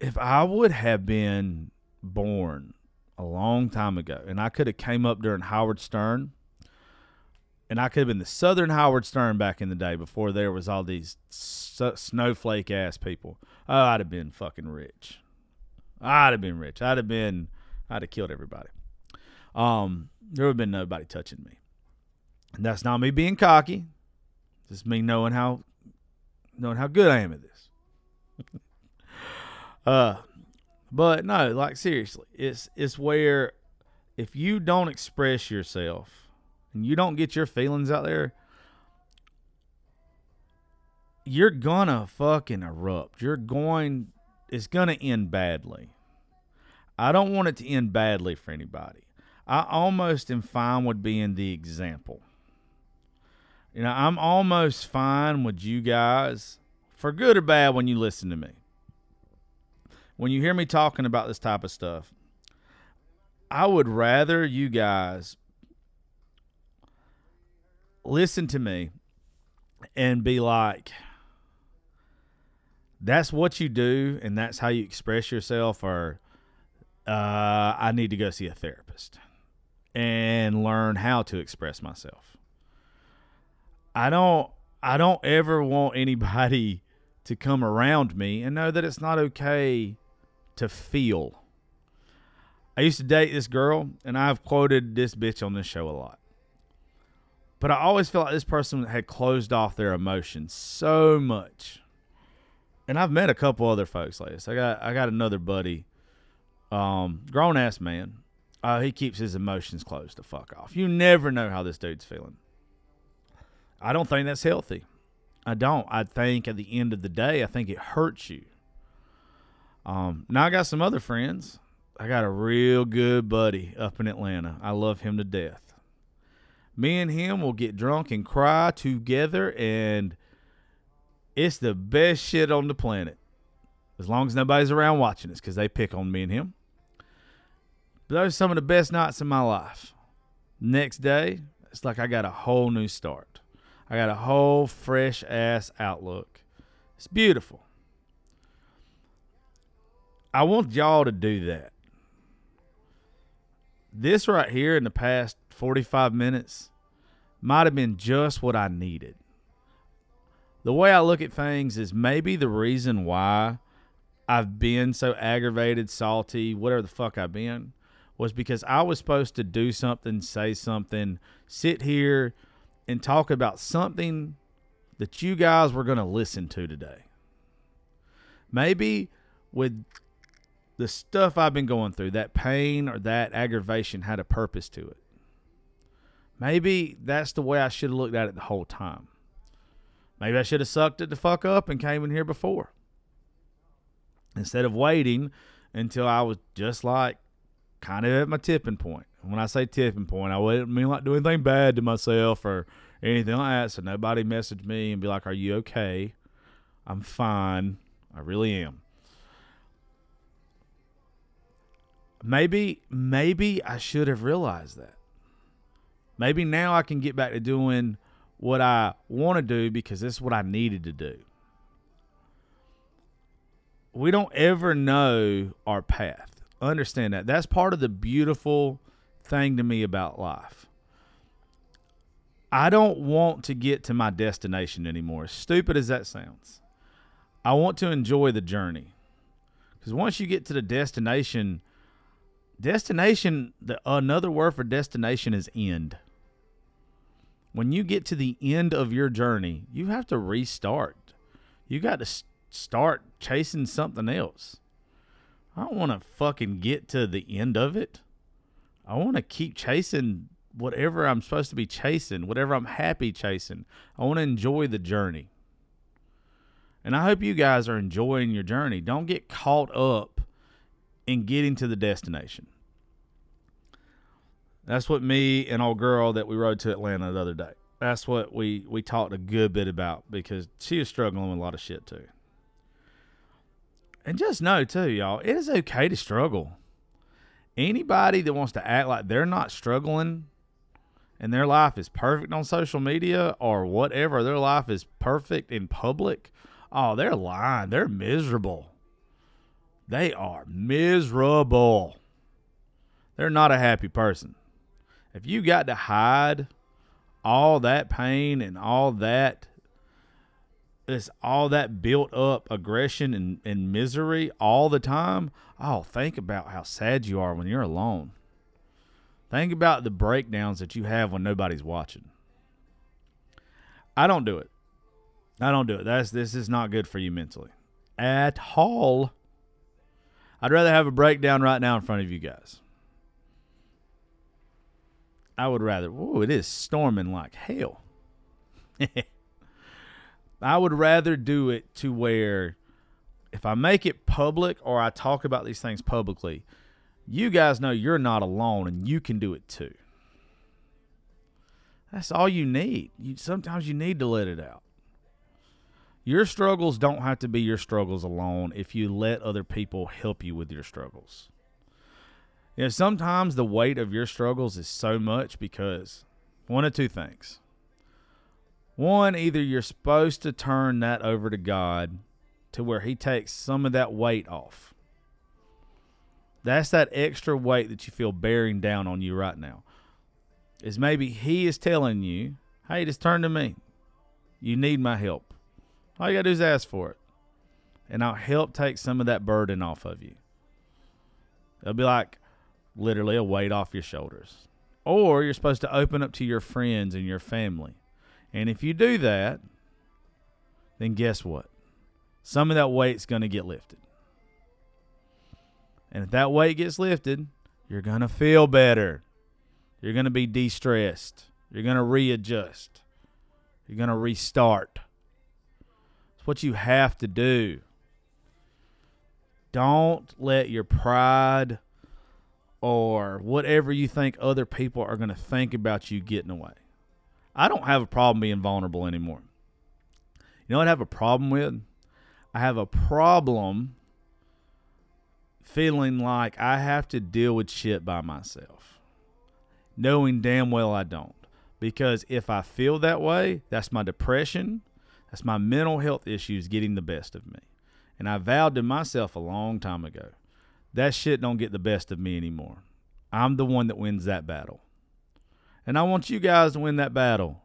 if I would have been born a long time ago, and I could have came up during Howard Stern, and I could have been the Southern Howard Stern back in the day before there was all these snowflake ass people. Oh, I'd have been fucking rich. I'd have been rich. I'd have been. I'd have killed everybody. Um, there would have been nobody touching me. And that's not me being cocky. Just me knowing how knowing how good I am at this. uh but no, like seriously, it's it's where if you don't express yourself and you don't get your feelings out there, you're gonna fucking erupt. You're going it's gonna end badly. I don't want it to end badly for anybody. I almost am fine with being the example. You know, I'm almost fine with you guys, for good or bad, when you listen to me when you hear me talking about this type of stuff, I would rather you guys listen to me and be like, that's what you do and that's how you express yourself, or uh, I need to go see a therapist and learn how to express myself. I don't I don't ever want anybody to come around me and know that it's not okay to feel. I used to date this girl and I've quoted this bitch on this show a lot. But I always felt like this person had closed off their emotions so much. And I've met a couple other folks like this. I got I got another buddy, um, grown ass man. Uh, he keeps his emotions closed to fuck off. You never know how this dude's feeling. I don't think that's healthy. I don't. I think at the end of the day, I think it hurts you. Um, now I got some other friends. I got a real good buddy up in Atlanta. I love him to death. Me and him will get drunk and cry together, and it's the best shit on the planet. As long as nobody's around watching us, because they pick on me and him. But those are some of the best nights in my life. Next day, it's like I got a whole new start. I got a whole fresh ass outlook. It's beautiful. I want y'all to do that. This right here in the past 45 minutes might have been just what I needed. The way I look at things is maybe the reason why I've been so aggravated, salty, whatever the fuck I've been, was because I was supposed to do something, say something, sit here and talk about something that you guys were going to listen to today. Maybe with the stuff I've been going through, that pain or that aggravation had a purpose to it. Maybe that's the way I should have looked at it the whole time. Maybe I should have sucked it the fuck up and came in here before. Instead of waiting until I was just like kind of at my tipping point. When I say tipping point, I wouldn't mean like do anything bad to myself or anything like that. So nobody message me and be like, "Are you okay?" I'm fine. I really am. Maybe, maybe I should have realized that. Maybe now I can get back to doing what I want to do because this is what I needed to do. We don't ever know our path. Understand that. That's part of the beautiful thing to me about life. I don't want to get to my destination anymore, stupid as that sounds. I want to enjoy the journey. Because once you get to the destination, destination, the, another word for destination is end. When you get to the end of your journey, you have to restart. You got to start chasing something else. I don't want to fucking get to the end of it. I want to keep chasing whatever I'm supposed to be chasing, whatever I'm happy chasing. I want to enjoy the journey. And I hope you guys are enjoying your journey. Don't get caught up in getting to the destination. That's what me and old girl that we rode to Atlanta the other day. That's what we we talked a good bit about because she was struggling with a lot of shit too. And just know too, y'all, it is okay to struggle. Anybody that wants to act like they're not struggling and their life is perfect on social media or whatever, their life is perfect in public, oh, they're lying. They're miserable. They are miserable. They're not a happy person. If you got to hide all that pain and all that this all that built up aggression and, and misery all the time, oh, think about how sad you are when you're alone. Think about the breakdowns that you have when nobody's watching. I don't do it. I don't do it. That's this is not good for you mentally at all. I'd rather have a breakdown right now in front of you guys. I would rather. Oh, it is storming like hell. I would rather do it to where if I make it public or I talk about these things publicly, you guys know you're not alone and you can do it too. That's all you need. You, sometimes you need to let it out. Your struggles don't have to be your struggles alone if you let other people help you with your struggles. You know, sometimes the weight of your struggles is so much because one of two things. One, either you're supposed to turn that over to God to where He takes some of that weight off. That's that extra weight that you feel bearing down on you right now. Is maybe He is telling you, hey, just turn to me. You need my help. All you got to do is ask for it. And I'll help take some of that burden off of you. It'll be like literally a weight off your shoulders. Or you're supposed to open up to your friends and your family. And if you do that, then guess what? Some of that weight's going to get lifted. And if that weight gets lifted, you're going to feel better. You're going to be de stressed. You're going to readjust. You're going to restart. It's what you have to do. Don't let your pride or whatever you think other people are going to think about you getting away. I don't have a problem being vulnerable anymore. You know what I have a problem with? I have a problem feeling like I have to deal with shit by myself, knowing damn well I don't. Because if I feel that way, that's my depression, that's my mental health issues getting the best of me. And I vowed to myself a long time ago that shit don't get the best of me anymore. I'm the one that wins that battle. And I want you guys to win that battle.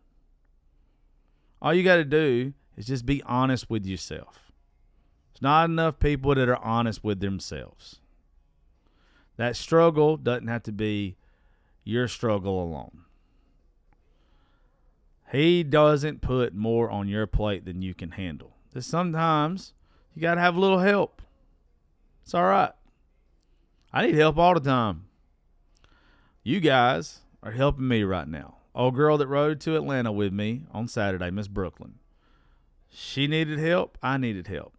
All you got to do is just be honest with yourself. There's not enough people that are honest with themselves. That struggle doesn't have to be your struggle alone. He doesn't put more on your plate than you can handle. Just sometimes you got to have a little help. It's all right. I need help all the time. You guys are helping me right now. Old girl that rode to Atlanta with me on Saturday, Miss Brooklyn. She needed help. I needed help.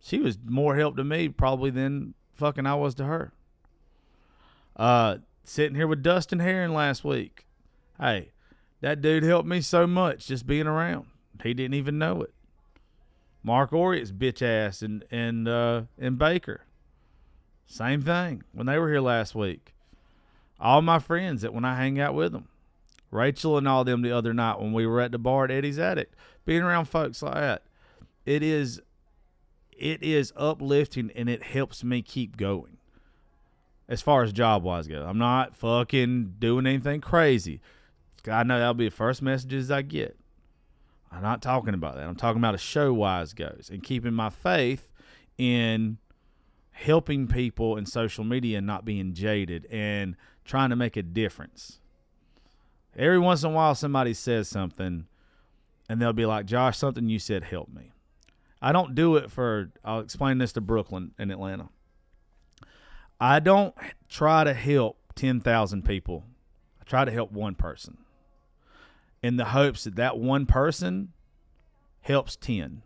She was more help to me probably than fucking I was to her. Uh, sitting here with Dustin Heron last week. Hey, that dude helped me so much just being around. He didn't even know it. Mark Oriet's bitch ass and and uh, and Baker. Same thing when they were here last week. All my friends that when I hang out with them, Rachel and all them the other night when we were at the bar at Eddie's Attic, being around folks like that, it is it is uplifting and it helps me keep going. As far as job wise goes, I'm not fucking doing anything crazy. I know that'll be the first messages I get. I'm not talking about that. I'm talking about a show wise goes and keeping my faith in helping people in social media and not being jaded and trying to make a difference. Every once in a while, somebody says something and they'll be like, Josh, something you said helped me. I don't do it for, I'll explain this to Brooklyn and Atlanta. I don't try to help 10,000 people, I try to help one person in the hopes that that one person helps 10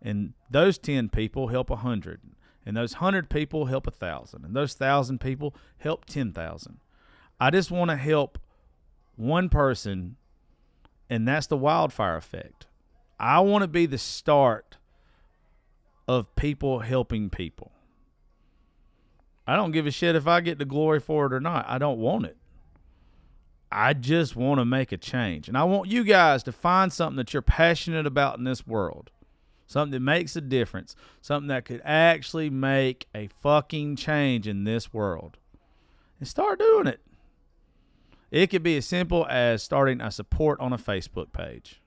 and those 10 people help 100 and those 100 people help a 1000 and those 1000 people help 10,000 I just want to help one person and that's the wildfire effect. I want to be the start of people helping people. I don't give a shit if I get the glory for it or not. I don't want it. I just want to make a change. And I want you guys to find something that you're passionate about in this world. Something that makes a difference. Something that could actually make a fucking change in this world. And start doing it. It could be as simple as starting a support on a Facebook page.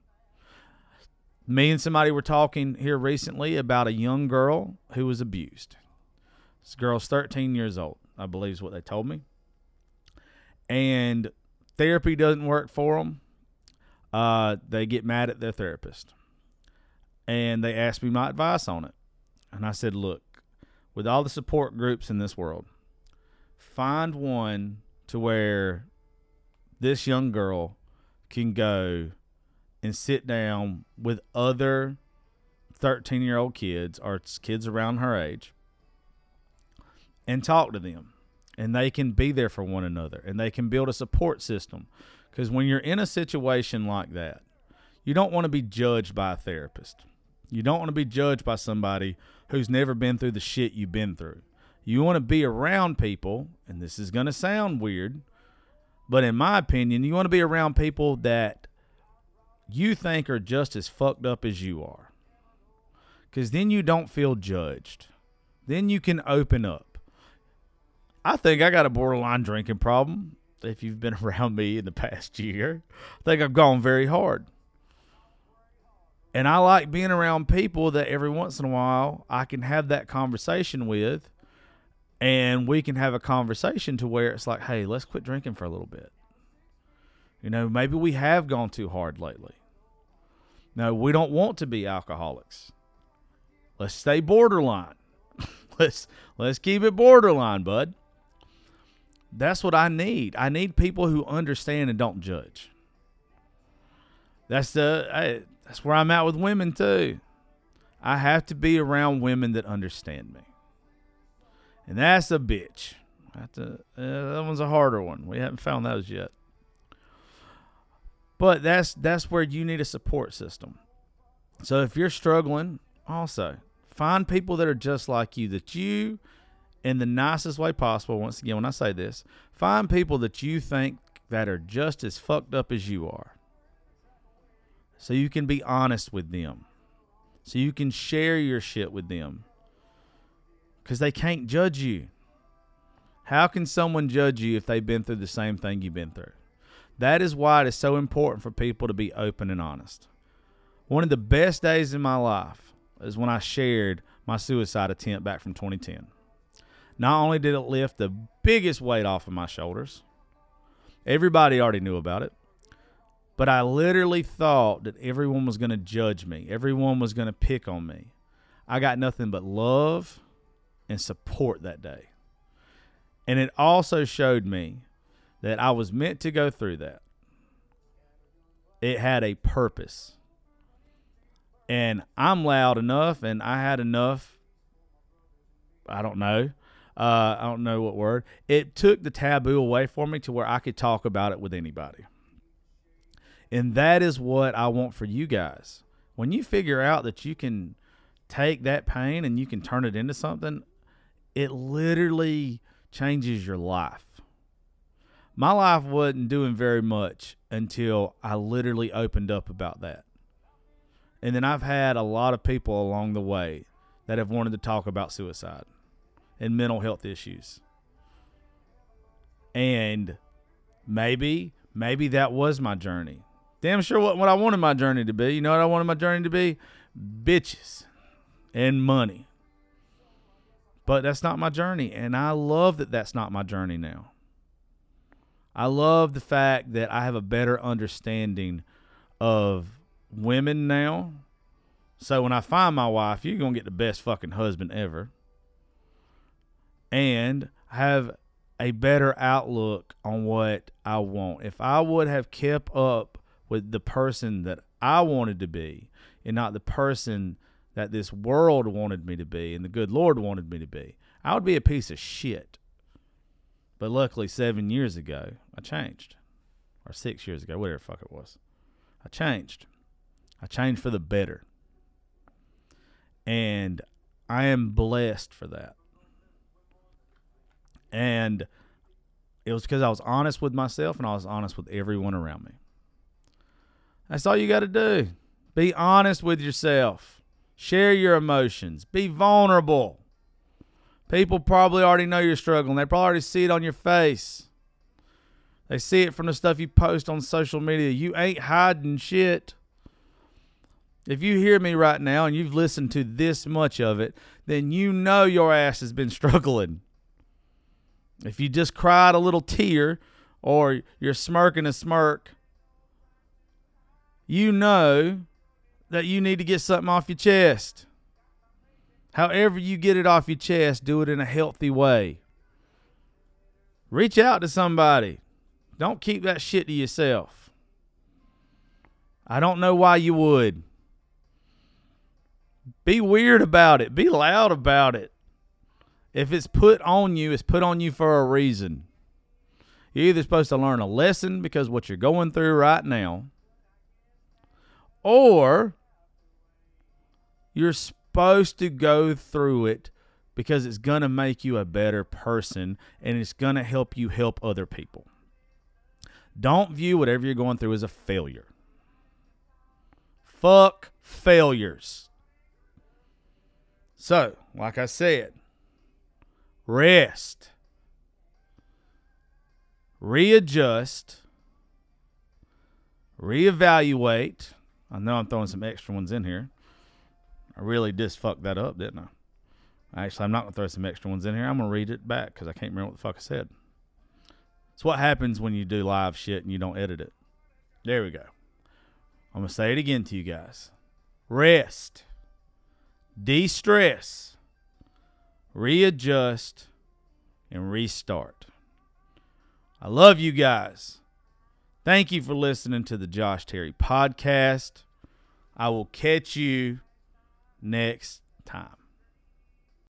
Me and somebody were talking here recently about a young girl who was abused. This girl's 13 years old, I believe is what they told me. And therapy doesn't work for them, uh, they get mad at their therapist. And they asked me my advice on it. And I said, look, with all the support groups in this world, find one to where this young girl can go and sit down with other 13 year old kids or kids around her age and talk to them and they can be there for one another and they can build a support system. Because when you're in a situation like that, you don't want to be judged by a therapist. You don't want to be judged by somebody who's never been through the shit you've been through. You want to be around people, and this is going to sound weird, but in my opinion, you want to be around people that you think are just as fucked up as you are. Because then you don't feel judged. Then you can open up. I think I got a borderline drinking problem. If you've been around me in the past year, I think I've gone very hard. And I like being around people that every once in a while I can have that conversation with and we can have a conversation to where it's like, hey, let's quit drinking for a little bit. You know, maybe we have gone too hard lately. No, we don't want to be alcoholics. Let's stay borderline. let's let's keep it borderline, bud. That's what I need. I need people who understand and don't judge. That's the I, that's where I'm at with women too. I have to be around women that understand me. And that's a bitch. A, uh, that one's a harder one. We haven't found those yet. But that's that's where you need a support system. So if you're struggling, also find people that are just like you that you in the nicest way possible. Once again, when I say this, find people that you think that are just as fucked up as you are so you can be honest with them, so you can share your shit with them because they can't judge you. How can someone judge you if they've been through the same thing you've been through? That is why it is so important for people to be open and honest. One of the best days in my life is when I shared my suicide attempt back from 2010. Not only did it lift the biggest weight off of my shoulders, everybody already knew about it. But I literally thought that everyone was going to judge me, everyone was going to pick on me. I got nothing but love and support that day. And it also showed me that I was meant to go through that. It had a purpose. And I'm loud enough and I had enough I don't know. Uh, I don't know what word. It took the taboo away for me to where I could talk about it with anybody. And that is what I want for you guys. When you figure out that you can take that pain and you can turn it into something, it literally changes your life. My life wasn't doing very much until I literally opened up about that. And then I've had a lot of people along the way that have wanted to talk about suicide and mental health issues. And maybe, maybe that was my journey damn sure what, what I wanted my journey to be. You know what I wanted my journey to be? Bitches and money. But that's not my journey. And I love that that's not my journey now. I love the fact that I have a better understanding of women now. So when I find my wife, you're going to get the best fucking husband ever. And have a better outlook on what I want. If I would have kept up with the person that I wanted to be and not the person that this world wanted me to be and the good Lord wanted me to be. I would be a piece of shit. But luckily, seven years ago, I changed. Or six years ago, whatever fuck it was. I changed. I changed for the better. And I am blessed for that. And it was because I was honest with myself and I was honest with everyone around me. That's all you got to do. Be honest with yourself. Share your emotions. Be vulnerable. People probably already know you're struggling. They probably already see it on your face. They see it from the stuff you post on social media. You ain't hiding shit. If you hear me right now and you've listened to this much of it, then you know your ass has been struggling. If you just cried a little tear or you're smirking a smirk, you know that you need to get something off your chest. However, you get it off your chest, do it in a healthy way. Reach out to somebody. Don't keep that shit to yourself. I don't know why you would. Be weird about it, be loud about it. If it's put on you, it's put on you for a reason. You're either supposed to learn a lesson because what you're going through right now or you're supposed to go through it because it's going to make you a better person and it's going to help you help other people. Don't view whatever you're going through as a failure. Fuck failures. So, like I said, rest, readjust, reevaluate. I know I'm throwing some extra ones in here. I really just fucked that up, didn't I? Actually, I'm not going to throw some extra ones in here. I'm going to read it back because I can't remember what the fuck I said. It's what happens when you do live shit and you don't edit it. There we go. I'm going to say it again to you guys rest, de stress, readjust, and restart. I love you guys. Thank you for listening to the Josh Terry podcast. I will catch you next time.